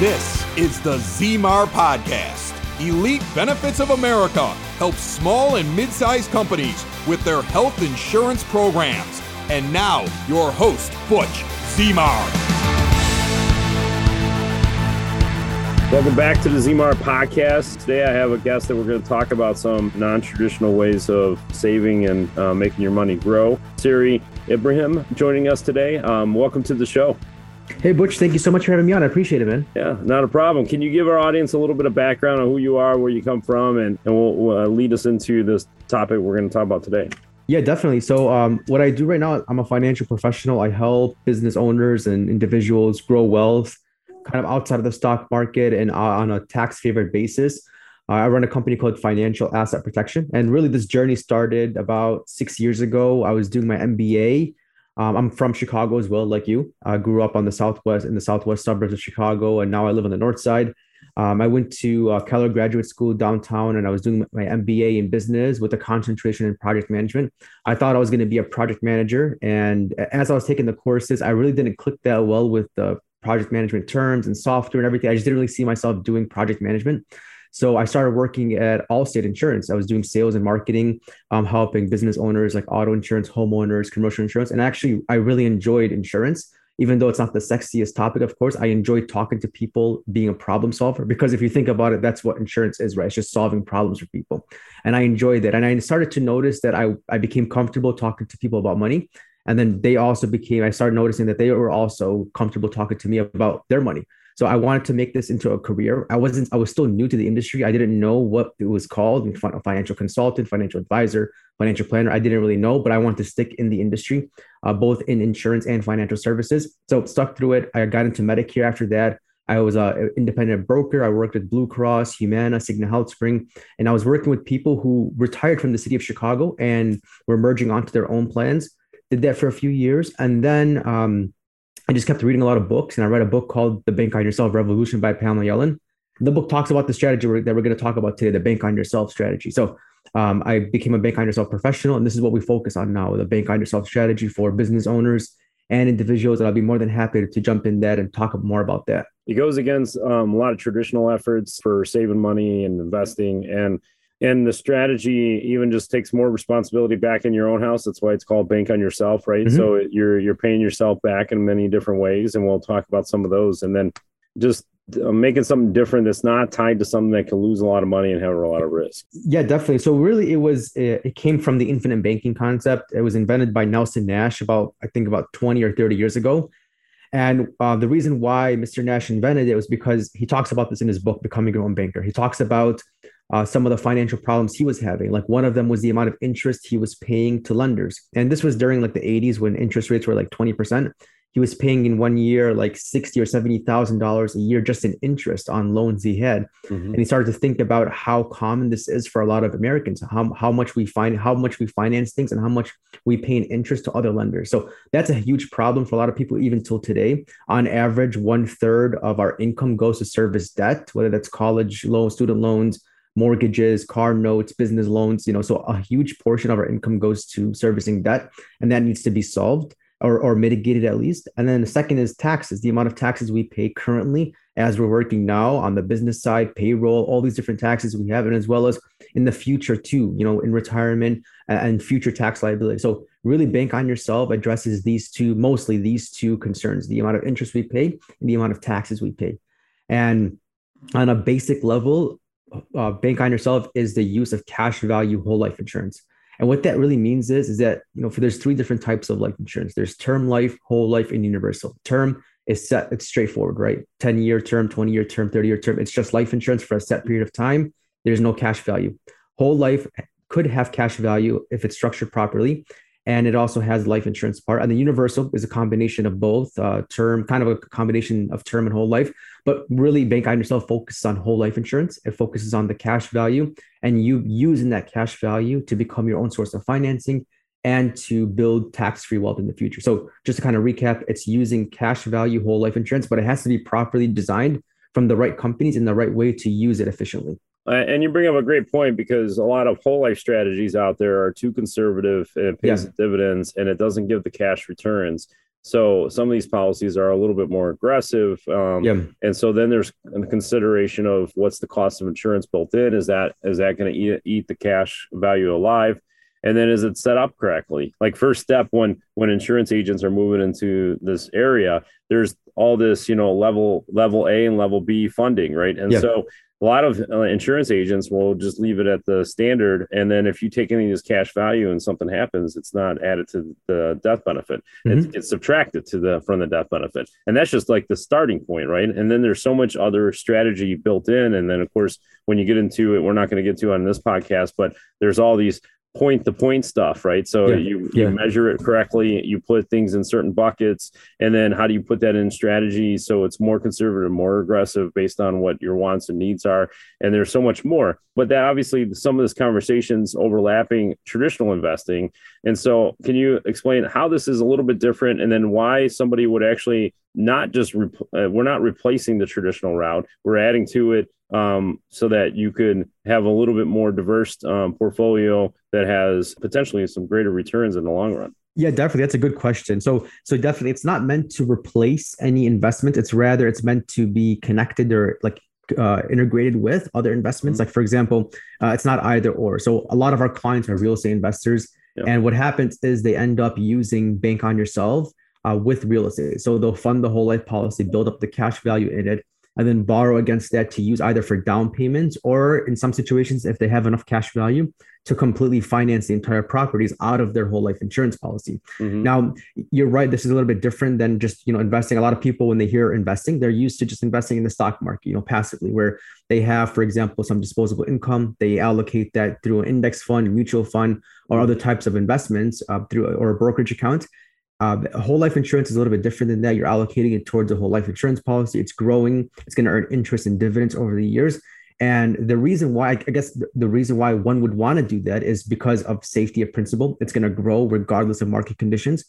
This is the ZMAR Podcast. Elite Benefits of America helps small and mid sized companies with their health insurance programs. And now, your host, Butch ZMAR. Welcome back to the ZMAR podcast. Today I have a guest that we're going to talk about some non traditional ways of saving and uh, making your money grow. Sarry Ibrahim joining us today. Um, welcome to the show. Hey, Butch, thank you so much for having me on. I appreciate it, man. Yeah, not a problem. Can you give our audience a little bit of background on who you are, where you come from, and, and we'll, we'll uh, lead us into this topic we're going to talk about today? Yeah, definitely. So, um, what I do right now, I'm a financial professional. I help business owners and individuals grow wealth kind of outside of the stock market and uh, on a tax favored basis. Uh, I run a company called Financial Asset Protection. And really, this journey started about six years ago. I was doing my MBA um, I'm from Chicago as well, like you. I grew up on the southwest in the southwest suburbs of Chicago, and now I live on the north side. Um, I went to uh, Keller Graduate School downtown, and I was doing my MBA in business with a concentration in project management. I thought I was going to be a project manager, and as I was taking the courses, I really didn't click that well with the project management terms and software and everything. I just didn't really see myself doing project management. So I started working at Allstate Insurance. I was doing sales and marketing, um, helping business owners like auto insurance, homeowners, commercial insurance. And actually, I really enjoyed insurance, even though it's not the sexiest topic, of course. I enjoyed talking to people, being a problem solver, because if you think about it, that's what insurance is, right? It's just solving problems for people. And I enjoyed that. And I started to notice that I, I became comfortable talking to people about money. And then they also became, I started noticing that they were also comfortable talking to me about their money. So I wanted to make this into a career. I wasn't, I was still new to the industry. I didn't know what it was called financial consultant, financial advisor, financial planner. I didn't really know, but I wanted to stick in the industry, uh, both in insurance and financial services. So stuck through it. I got into Medicare after that. I was an independent broker. I worked with Blue Cross, Humana, Cigna Healthspring, and I was working with people who retired from the city of Chicago and were merging onto their own plans. Did that for a few years, and then um, I just kept reading a lot of books, and I read a book called The Bank on Yourself Revolution by Pamela Yellen. The book talks about the strategy that we're going to talk about today, the bank on yourself strategy. So um, I became a bank on yourself professional, and this is what we focus on now the bank on yourself strategy for business owners and individuals. And I'll be more than happy to jump in that and talk more about that. It goes against um, a lot of traditional efforts for saving money and investing. And and the strategy even just takes more responsibility back in your own house that's why it's called bank on yourself right mm-hmm. so you're you're paying yourself back in many different ways and we'll talk about some of those and then just uh, making something different that's not tied to something that can lose a lot of money and have a lot of risk yeah definitely so really it was it came from the infinite banking concept it was invented by nelson nash about i think about 20 or 30 years ago and uh, the reason why Mr. Nash invented it was because he talks about this in his book, Becoming Your Own Banker. He talks about uh, some of the financial problems he was having. Like one of them was the amount of interest he was paying to lenders. And this was during like the 80s when interest rates were like 20%. He was paying in one year like sixty or seventy thousand dollars a year just in interest on loans he had, mm-hmm. and he started to think about how common this is for a lot of Americans. How, how much we find how much we finance things and how much we pay in interest to other lenders. So that's a huge problem for a lot of people even till today. On average, one third of our income goes to service debt, whether that's college loans, student loans, mortgages, car notes, business loans, you know, so a huge portion of our income goes to servicing debt and that needs to be solved or, or mitigated at least. And then the second is taxes, the amount of taxes we pay currently as we're working now on the business side, payroll, all these different taxes we have, and as well as in the future too, you know, in retirement and future tax liability. So really bank on yourself addresses these two, mostly these two concerns, the amount of interest we pay and the amount of taxes we pay. And on a basic level, uh, bank on yourself is the use of cash value whole life insurance. And what that really means is, is that you know, for there's three different types of life insurance. There's term life, whole life, and universal. Term is set; it's straightforward, right? Ten year term, twenty year term, thirty year term. It's just life insurance for a set period of time. There's no cash value. Whole life could have cash value if it's structured properly, and it also has life insurance part. And the universal is a combination of both uh, term, kind of a combination of term and whole life. But really, Bank on Yourself focuses on whole life insurance. It focuses on the cash value and you using that cash value to become your own source of financing and to build tax-free wealth in the future. So just to kind of recap, it's using cash value whole life insurance, but it has to be properly designed from the right companies in the right way to use it efficiently. Uh, and you bring up a great point because a lot of whole life strategies out there are too conservative and it pays yeah. dividends and it doesn't give the cash returns. So some of these policies are a little bit more aggressive. Um, Yeah. And so then there's a consideration of what's the cost of insurance built in. Is that is that going to eat, eat the cash value alive? And then is it set up correctly? Like first step when when insurance agents are moving into this area, there's all this you know level level A and level B funding, right? And Yeah. so a lot of uh, insurance agents will just leave it at the standard and then if you take any of this cash value and something happens it's not added to the death benefit. It's, it's subtracted to the from the death benefit. And that's just like the starting point right? And then there's so much other strategy built in and then of course when you get into it we're not going to get to on this podcast but there's all these point to point stuff right? So Yeah, you, yeah. you measure it correctly you put things in certain buckets and then how do you put that in strategy so it's more conservative more aggressive based on what your wants and needs are? And there's so much more but that obviously some of this conversations overlapping traditional investing. And so can you explain how this is a little bit different and then why somebody would actually not just rep- uh, we're not replacing the traditional route we're adding to it um, so that you could have a little bit more diverse um, portfolio that has potentially some greater returns in the long run Yeah, definitely. That's a good question. So, so definitely, it's not meant to replace any investment. It's rather it's meant to be connected or like uh, integrated with other investments. Mm-hmm. Like for example, uh, it's not either or. So a lot of our clients are real estate investors, Yeah. and what happens is they end up using Bank on Yourself uh, with real estate. So they'll fund the whole life policy, build up the cash value in it, and then borrow against that to use either for down payments or in some situations, if they have enough cash value, to completely finance the entire properties out of their whole life insurance policy. Mhm. Now, you're right. This is a little bit different than just you know investing. A lot of people, when they hear investing, they're used to just investing in the stock market, you know, passively, where they have, for example, some disposable income. They allocate that through an index fund, mutual fund, or other types of investments uh, through or a brokerage account. Uh, whole life insurance is a little bit different than that. You're allocating it towards a whole life insurance policy. It's growing. It's going to earn interest and dividends over the years. And the reason why, I guess, the, the reason why one would want to do that is because of safety of principle. It's going to grow regardless of market conditions.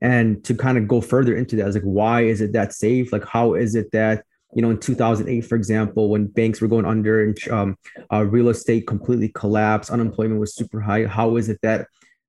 And to kind of go further into that, is like, why is it that safe? Like, how is it that you know in 2008, for example, when banks were going under and um, uh, real estate completely collapsed, unemployment was super high. How is it that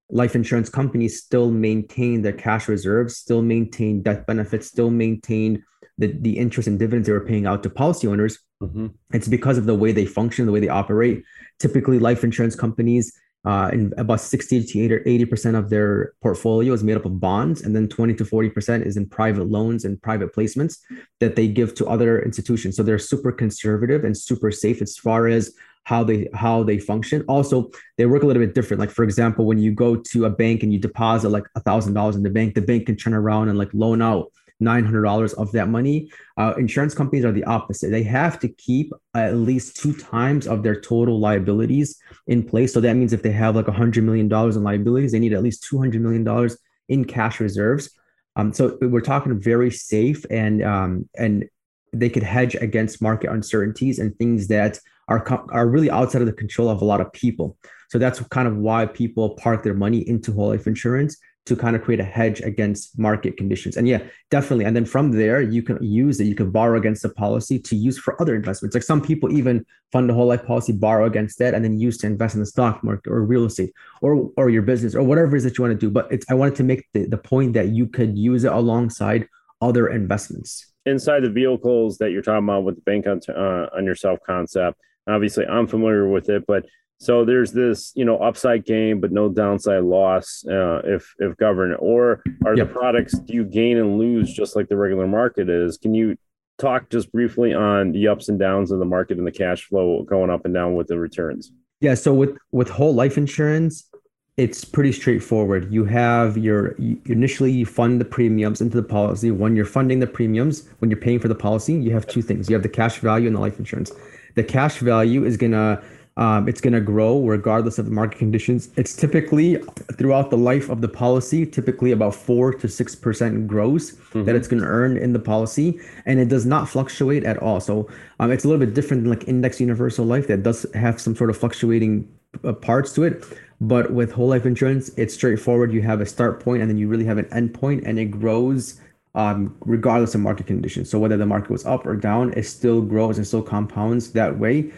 life insurance companies still maintain their cash reserves, still maintain death benefits, still maintain the, the interest and dividends they were paying out to policy owners? Mhm. It's because of the way they function, the way they operate. Typically, life insurance companies, uh, in about 60 to 80 or 80 percent of their portfolio is made up of bonds, and then 20 to 40 percent is in private loans and private placements that they give to other institutions. So they're super conservative and super safe as far as how they how they function. Also, they work a little bit different. Like for example, when you go to a bank and you deposit like a thousand dollars in the bank, the bank can turn around and like loan out nine hundred dollars of that money. Uh, insurance companies are the opposite. They have to keep at least two times of their total liabilities in place. So that means if they have like a hundred million dollars in liabilities, they need at least two hundred million dollars in cash reserves. Um, so we're talking very safe and um, and they could hedge against market uncertainties and things that are are really outside of the control of a lot of people. So that's kind of why people park their money into whole life insurance to kind of create a hedge against market conditions. And yeah, definitely. And then from there, you can use it. You can borrow against the policy to use for other investments. Like some people even fund a whole life policy, borrow against that, and then use to invest in the stock market or real estate or or your business or whatever it is that you want to do. But I wanted to make the, the point that you could use it alongside other investments. inside the vehicles that you're talking about with the bank on, uh, on yourself concept obviously i'm familiar with it but so there's this you know upside gain but no downside loss uh, if if governed or are Yep. the products do you gain and lose just like the regular market is can you talk just briefly on the ups and downs of the market and the cash flow going up and down with the returns Yeah. So with with whole life insurance, it's pretty straightforward. You have your you, initially you fund the premiums into the policy. When you're funding the premiums, when you're paying for the policy, you have two things. You have the cash value and the life insurance. The cash value is gonna um, it's gonna grow regardless of the market conditions. It's typically throughout the life of the policy, typically about four to six percent gross that it's gonna earn in the policy, and it does not fluctuate at all. So um, it's a little bit different than like index universal life that does have some sort of fluctuating uh, parts to it. But with whole life insurance, it's straightforward. You have a start point and then you really have an end point, and it grows um, regardless of market conditions. So whether the market was up or down, it still grows and still compounds that way.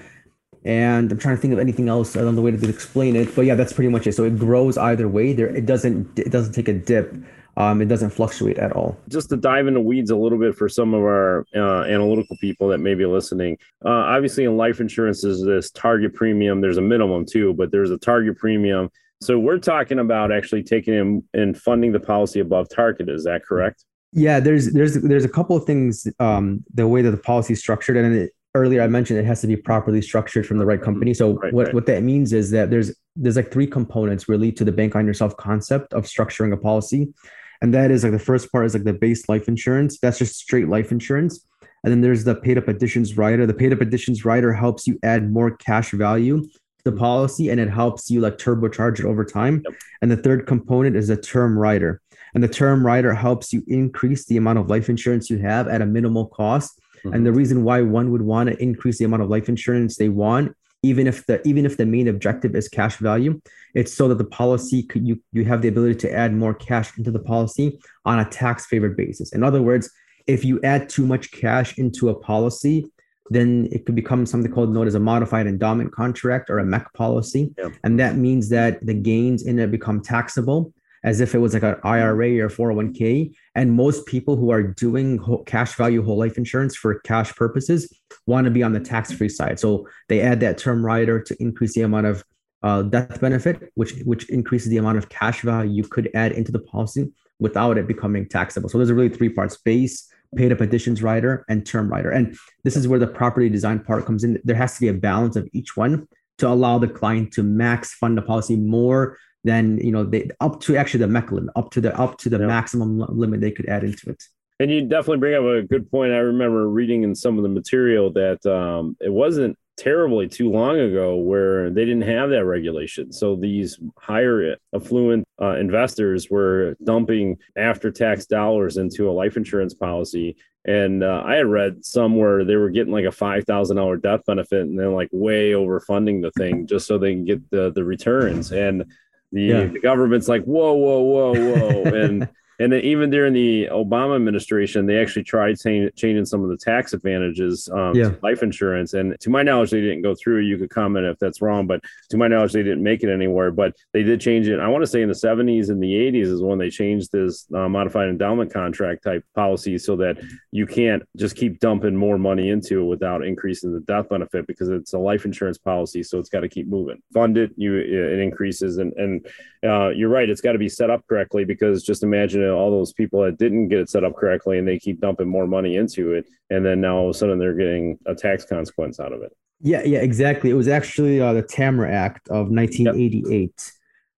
And I'm trying to think of anything else. Don't the way to explain it, but yeah, that's pretty much it. So it grows either way. There, it doesn't it doesn't take a dip um, it doesn't fluctuate at all. Just to dive into weeds a little bit for some of our uh, analytical people that may be listening. Uh, obviously, in life insurance, is this target premium. There's a minimum too, but there's a target premium. So we're talking about actually taking in and funding the policy above target. Is that correct? Yeah, there's there's there's a couple of things. Um, the way that the policy is structured, and it, earlier I mentioned it has to be properly structured from the right company. So right, what, right. what that means is that there's there's like three components really to the bank on yourself concept of structuring a policy. And that is like the first part is like the base life insurance. That's just straight life insurance. And then there's the paid up additions rider. The paid up additions rider helps you add more cash value to the policy and it helps you like turbocharge it over time. Yep. And the third component is a term rider. And the term rider helps you increase the amount of life insurance you have at a minimal cost. Mm-hmm. And the reason why one would want to increase the amount of life insurance they want even if the even if the main objective is cash value it's so that the policy could you you have the ability to add more cash into the policy on a tax favored basis in other words if you add too much cash into a policy then it could become something called known as a modified endowment contract or a MEC policy. Yeah. And that means that the gains in it become taxable as if it was like an IRA or 401k. And most people who are doing cash value whole life insurance for cash purposes want to be on the tax free side. So they add that term rider to increase the amount of uh, death benefit, which which increases the amount of cash value you could add into the policy without it becoming taxable. So there's really three parts: base, paid up additions rider, and term rider. And this is where the property design part comes in. There has to be a balance of each one to allow the client to max fund the policy more then you know they up to actually the MEC limit, up to the up to the maximum limit they could add into it. And you definitely bring up a good point. I remember reading in some of the material that um, it wasn't terribly too long ago where they didn't have that regulation. So these higher affluent uh, investors were dumping after tax dollars into a life insurance policy. And uh, I had read somewhere they were getting like a five thousand dollar death benefit, and then like way overfunding the thing just so they can get the the returns. And the, yeah. the government's like, whoa, whoa, whoa, whoa. and and then even during the Obama administration, they actually tried t- changing some of the tax advantages um, yeah. to life insurance. And to my knowledge, they didn't go through. You could comment if that's wrong, but to my knowledge, they didn't make it anywhere. But they did change it. I want to say in the 70s and the 80s is when they changed this uh, modified endowment contract type policy so that you can't just keep dumping more money into it without increasing the death benefit because it's a life insurance policy. So it's got to keep moving. Fund it, you it increases. And, and uh, you're right, it's got to be set up correctly because just imagine all those people that didn't get it set up correctly and they keep dumping more money into it and then now all of a sudden they're getting a tax consequence out of it yeah yeah exactly it was actually uh, the tamra act of 1988 yep.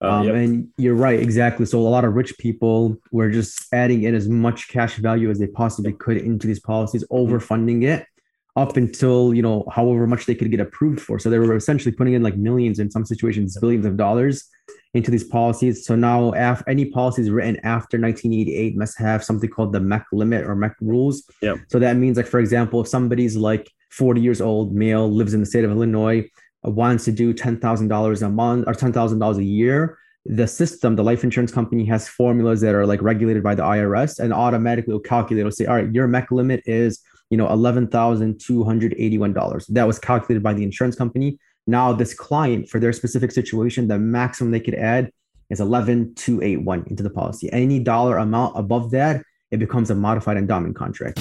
Uh, um, yep. And you're right, exactly. So a lot of rich people were just adding in as much cash value as they possibly could into these policies, mm-hmm. overfunding it up until you know however much they could get approved for. So they were essentially putting in like millions, in some situations, billions of dollars into these policies. So now, if any policies written after 1988 must have something called the MEC limit or MEC rules. Yep. So that means, like for example, if somebody's like 40 years old, male, lives in the state of Illinois, uh, wants to do $10,000 a month or $10,000 a year, the system, the life insurance company has formulas that are like regulated by the IRS and automatically will calculate, it'll say, all right, your MEC limit is, you know, $11,281. That was calculated by the insurance company. Now, this client, for their specific situation, the maximum they could add is 11281 into the policy. Any dollar amount above that, it becomes a modified endowment contract.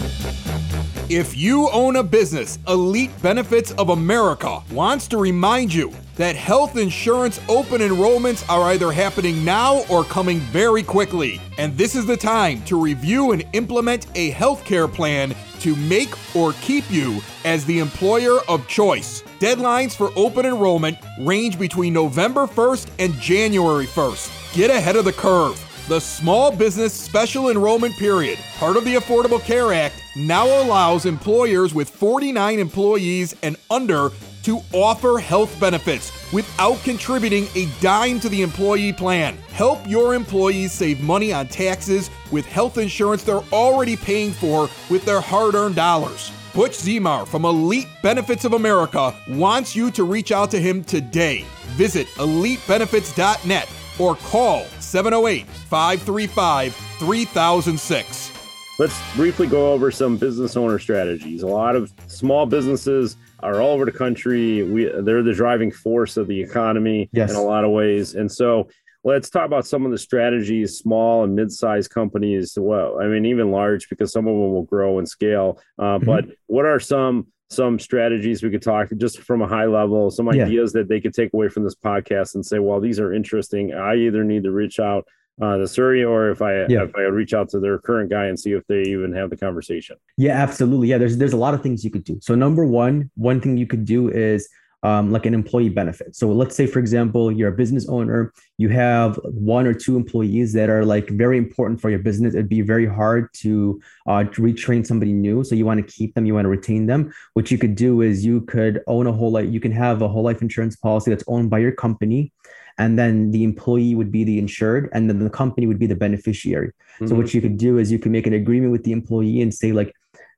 If you own a business, Elite Benefits of America wants to remind you that health insurance open enrollments are either happening now or coming very quickly. And this is the time to review and implement a healthcare plan to make or keep you as the employer of choice. Deadlines for open enrollment range between November 1st and January 1st. Get ahead of the curve. The Small Business Special Enrollment Period, part of the Affordable Care Act, now allows employers with 49 employees and under to offer health benefits without contributing a dime to the employee plan. Help your employees save money on taxes with health insurance they're already paying for with their hard earned dollars. Butch Zimar from Elite Benefits of America wants you to reach out to him today. Visit elitebenefits.net or call 708 535 3006. Let's briefly go over some business owner strategies. A lot of small businesses are all over the country. We they're the driving force of the economy yes. in a lot of ways. And so let's talk about some of the strategies small and mid-sized companies well i mean even large because some of them will grow and scale uh, mm-hmm. but what are some some strategies we could talk just from a high level some ideas yeah. that they could take away from this podcast and say well these are interesting i either need to reach out uh, the Sarry, or if I yeah. if I reach out to their current guy and see if they even have the conversation. Yeah, absolutely. Yeah, there's there's a lot of things you could do. So number one, one thing you could do is um, like an employee benefit. So let's say, for example, you're a business owner, you have one or two employees that are like very important for your business. It'd be very hard to, uh, to retrain somebody new. So you want to keep them, you want to retain them. What you could do is you could own a whole life, you can have a whole life insurance policy that's owned by your company. And then the employee would be the insured, and then the company would be the beneficiary. Mm-hmm. So what you could do is you can make an agreement with the employee and say like,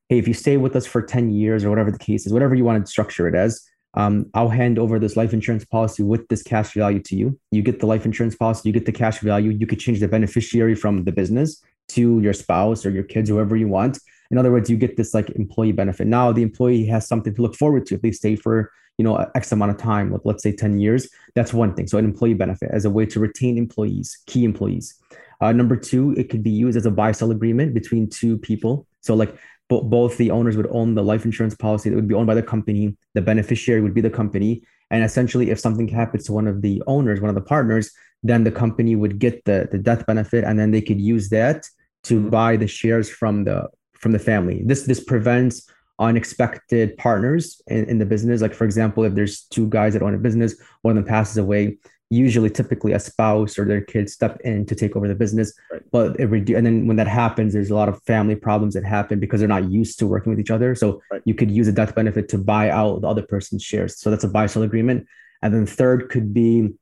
hey, if you stay with us for 10 years or whatever the case is, whatever you want to structure it as, um, I'll hand over this life insurance policy with this cash value to you. You get the life insurance policy, you get the cash value. You could change the beneficiary from the business to your spouse or your kids, whoever you want. In other words, you get this like employee benefit. Now the employee has something to look forward to if they stay for you know X amount of time, like let's say 10 years. That's one thing. So an employee benefit as a way to retain employees, key employees. Uh, number two, it could be used as a buy-sell agreement between two people. So like both the owners would own the life insurance policy that would be owned by the company. The beneficiary would be the company. And essentially, if something happens to one of the owners, one of the partners, then the company would get the, the death benefit and then they could use that to mm-hmm. buy the shares from the from the family. This this prevents unexpected partners in, in the business. Like for example, if there's two guys that own a business, one of them passes away, usually typically a spouse or their kids step in to take over the business. Right. but it redu- and then when that happens there's a lot of family problems that happen because they're not used to working with each other. So right. you could use a death benefit to buy out the other person's shares. So that's a buy sell agreement. And then third could be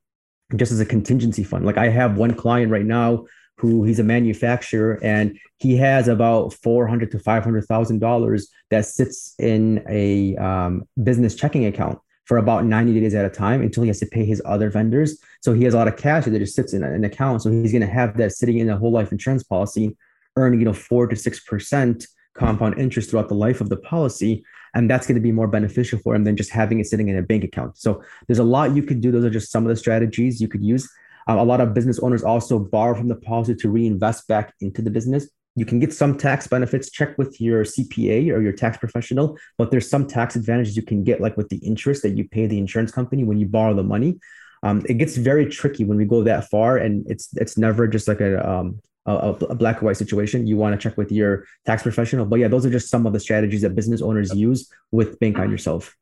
just as a contingency fund. Like i have one client right now who he's a manufacturer and he has about 400 to 500 thousand dollars that sits in a um, business checking account for about 90 days at a time until he has to pay his other vendors. So he has a lot of cash that just sits in an account. So he's going to have that sitting in a whole life insurance policy, earning, you know, four to 6% compound interest throughout the life of the policy. And that's going to be more beneficial for him than just having it sitting in a bank account. So there's a lot you could do. Those are just some of the strategies you could use. Um, a lot of business owners also borrow from the policy to reinvest back into the business you can get some tax benefits check with your cpa or your tax professional but there's some tax advantages you can get like with the interest that you pay the insurance company when you borrow the money. Um, it gets very tricky when we go that far and it's it's never just like a um, a, a, black and white situation. You want to check with your tax professional. But yeah those are just some of the strategies that business owners use with bank on yourself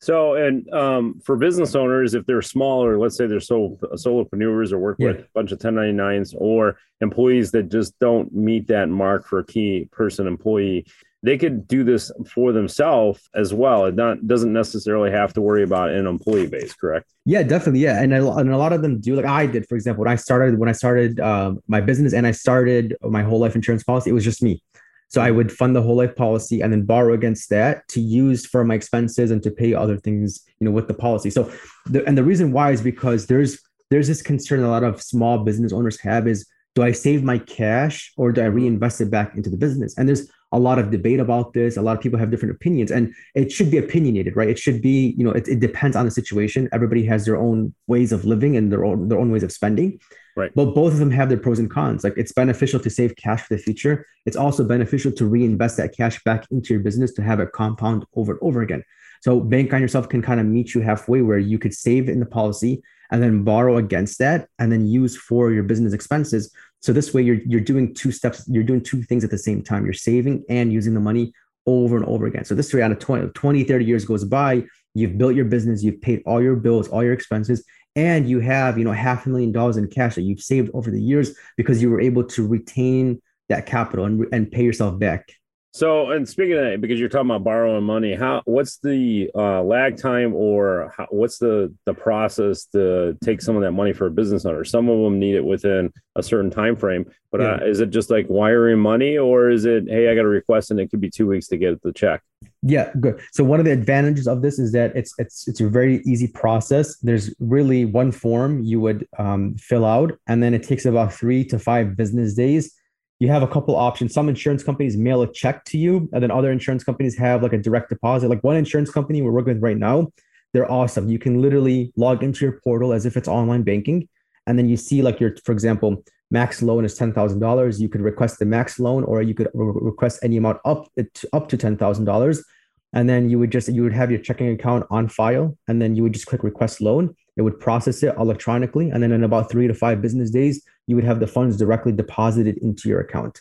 so, and um, for business owners, if they're smaller, let's say they're solo solopreneurs or work yeah. with a bunch of 1099s or employees that just don't meet that mark for a key person employee, they could do this for themselves as well. It not doesn't necessarily have to worry about an employee base, correct? Yeah, definitely. Yeah, and a, and a lot of them do. Like I did, for example, when I started when I started um, my business and I started my whole life insurance policy, it was just me. So I hmm. would fund the whole life policy and then borrow against that to use for my expenses and to pay other things, you know, with the policy. So, the, and the reason why is because there's there's this concern a lot of small business owners have is do I save my cash or do I hmm. reinvest it back into the business? And there's a lot of debate about this. A lot of people have different opinions, and it should be opinionated, right? It should be, you know, it, it depends on the situation. Everybody has their own ways of living and their own their own ways of spending. Right. But both of them have their pros and cons. Like it's beneficial to save cash for the future. It's also beneficial to reinvest that cash back into your business to have it compound over and over again. So bank on yourself can kind of meet you halfway where you could save in the policy and then borrow against that and then use for your business expenses. So this way you're you're doing two steps, you're doing two things at the same time. You're saving and using the money over and over again. So this way out of 20, 20 30 years goes by, you've built your business, you've paid all your bills, all your expenses, and you have you know half a million dollars in cash that you've saved over the years because you were able to retain that capital and, and pay yourself back so, and speaking of that, because you're talking about borrowing money, how what's the uh, lag time, or how, what's the the process to take some of that money for a business owner? Some of them need it within a certain time frame, but yeah. uh, is it just like wiring money, or is it hey, I got a request and it could be two weeks to get the check? Yeah, good. So one of the advantages of this is that it's it's it's a very easy process. There's really one form you would um, fill out, and then it takes about three to five business days you have a couple options. Some insurance companies mail a check to you, and then other insurance companies have like a direct deposit. Like one insurance company we're working with right now, they're awesome. You can literally log into your portal as if it's online banking, and then you see like your, for example, max loan is ten thousand dollars. You could request the max loan, or you could re- request any amount up to, up to ten thousand dollars, and then you would just you would have your checking account on file, and then you would just click request loan. It would process it electronically, and then in about three to five business days, you would have the funds directly deposited into your account.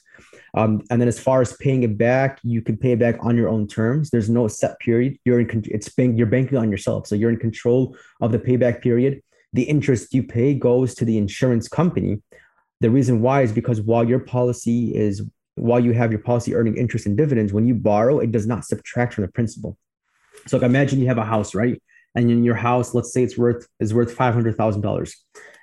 Um, and then as far as paying it back, you can pay it back on your own terms. There's no set period. You're in it's bank, you're banking on yourself, so you're in control of the payback period. The interest you pay goes to the insurance company. The reason why is because while your policy is while you have your policy earning interest and dividends, when you borrow, it does not subtract from the principal. So like imagine you have a house, right? And in your house, let's say it's worth is worth five hundred thousand dollars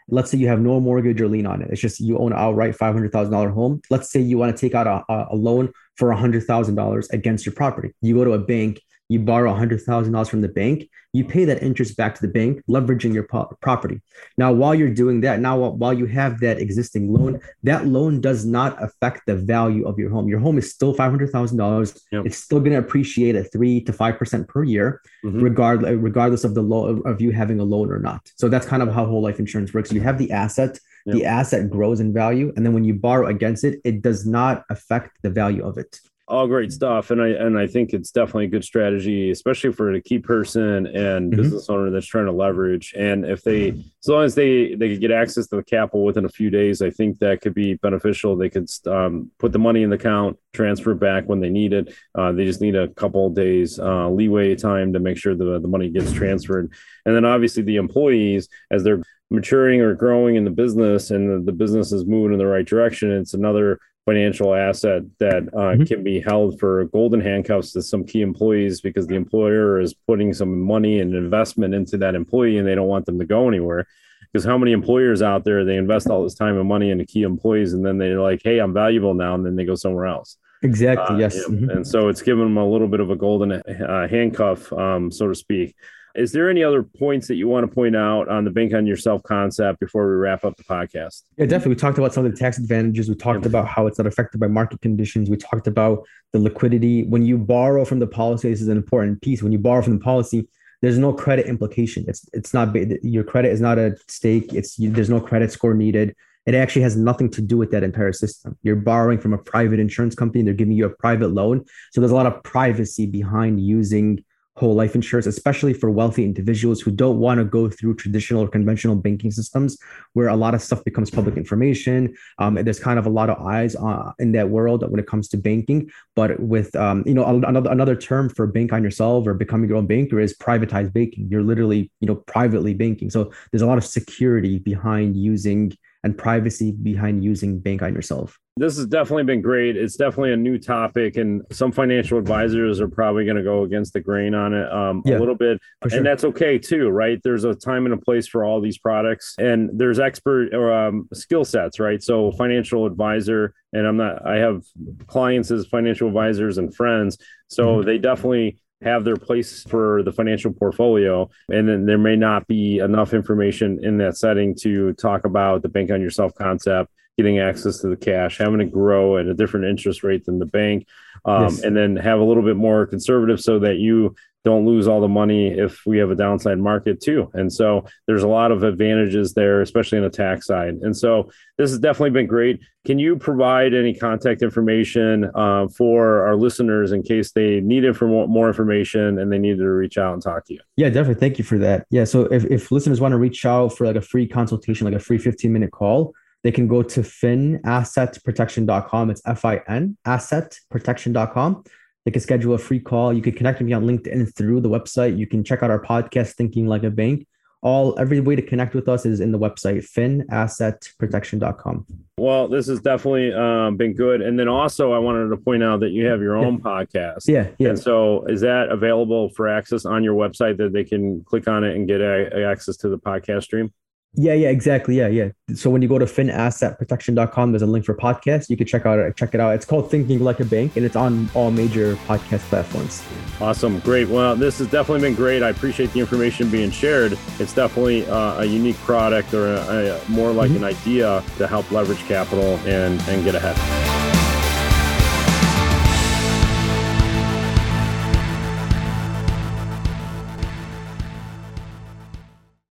let's say you have no mortgage or lien on it. It's just you own outright $500,000 home. Let's say you want to take out a, a loan for $100,000 against your property. You go to a bank you borrow $100,000 from the bank, you pay that interest back to the bank, leveraging your po- property. Now, while you're doing that, now while you have that existing loan, that loan does not affect the value of your home. Your home is still $500,000. Yep. It's still going to appreciate at three to 5% per year, mm-hmm. regardless, regardless of the low of you having a loan or not. So that's kind of how whole life insurance works. You have the asset, yep. the asset grows in value. And then when you borrow against it, it does not affect the value of it all great stuff and i and i think it's definitely a good strategy especially for a key person and mm-hmm. business owner that's trying to leverage and if they as long as they they could get access to the capital within a few days i think that could be beneficial. They could um, put the money in the account transfer back when they need it. Uh, they just need a couple days uh, leeway time to make sure the, the money gets transferred. And then obviously the employees as they're maturing or growing in the business and the, the business is moving in the right direction it's another financial asset that uh, mm-hmm. can be held for golden handcuffs to some key employees because the employer is putting some money and investment into that employee and they don't want them to go anywhere. Because how many employers out there they invest all this time and money into key employees and then they're like hey i'm valuable now and then they go somewhere else. Exactly uh, yes. mm-hmm. and so it's given them a little bit of a golden uh, handcuff um, so to speak is there any other points that you want to point out on the bank on yourself concept before we wrap up the podcast? Yeah, definitely. We talked about some of the tax advantages. We talked yeah. about how it's not affected by market conditions. We talked about the liquidity. When you borrow from the policy, this is an important piece. When you borrow from the policy, there's no credit implication. It's it's not your credit is not at stake. It's there's no credit score needed. It actually has nothing to do with that entire system. You're borrowing from a private insurance company. They're giving you a private loan. So there's a lot of privacy behind using whole life insurance, especially for wealthy individuals who don't want to go through traditional or conventional banking systems where a lot of stuff becomes public information. Um, there's kind of a lot of eyes uh, in that world when it comes to banking. But with, um, you know, another, another term for bank on yourself or becoming your own banker is privatized banking. You're literally, you know, privately banking. So there's a lot of security behind using and privacy behind using bank on yourself. This has definitely been great. It's definitely a new topic, and some financial advisors are probably going to go against the grain on it um, yeah, a little bit, sure. and that's okay too, right? There's a time and a place for all these products, and there's expert or um, skill sets, right? So, financial advisor, and I'm not. I have clients as financial advisors and friends, so mm-hmm. they definitely have their place for the financial portfolio. And then there may not be enough information in that setting to talk about the bank on yourself concept getting access to the cash, having to grow at a different interest rate than the bank, um, yes. and then have a little bit more conservative so that you don't lose all the money if we have a downside market too. And so there's a lot of advantages there, especially on the tax side. And so this has definitely been great. Can you provide any contact information uh, for our listeners in case they need inform- more information and they need to reach out and talk to you? Yeah, definitely. Thank you for that. Yeah. So if, if listeners want to reach out for like a free consultation, like a free 15 minute call, they can go to finassetprotection.com. It's F I N assetprotection.com. They can schedule a free call. You can connect with me on LinkedIn through the website. You can check out our podcast, Thinking Like a Bank. All every way to connect with us is in the website, finassetprotection.com. Well, this has definitely um, been good. And then also, I wanted to point out that you have your own yeah. podcast. Yeah, yeah. And so, is that available for access on your website that they can click on it and get a, a access to the podcast stream? Yeah, yeah, exactly. Yeah, yeah. So when you go to finassetprotection.com, there's a link for podcast. You can check out check it out. It's called Thinking Like a Bank, and it's on all major podcast platforms. Awesome, great. Well, this has definitely been great. I appreciate the information being shared. It's definitely uh, a unique product, or a, a, more like mm-hmm. an idea to help leverage capital and and get ahead.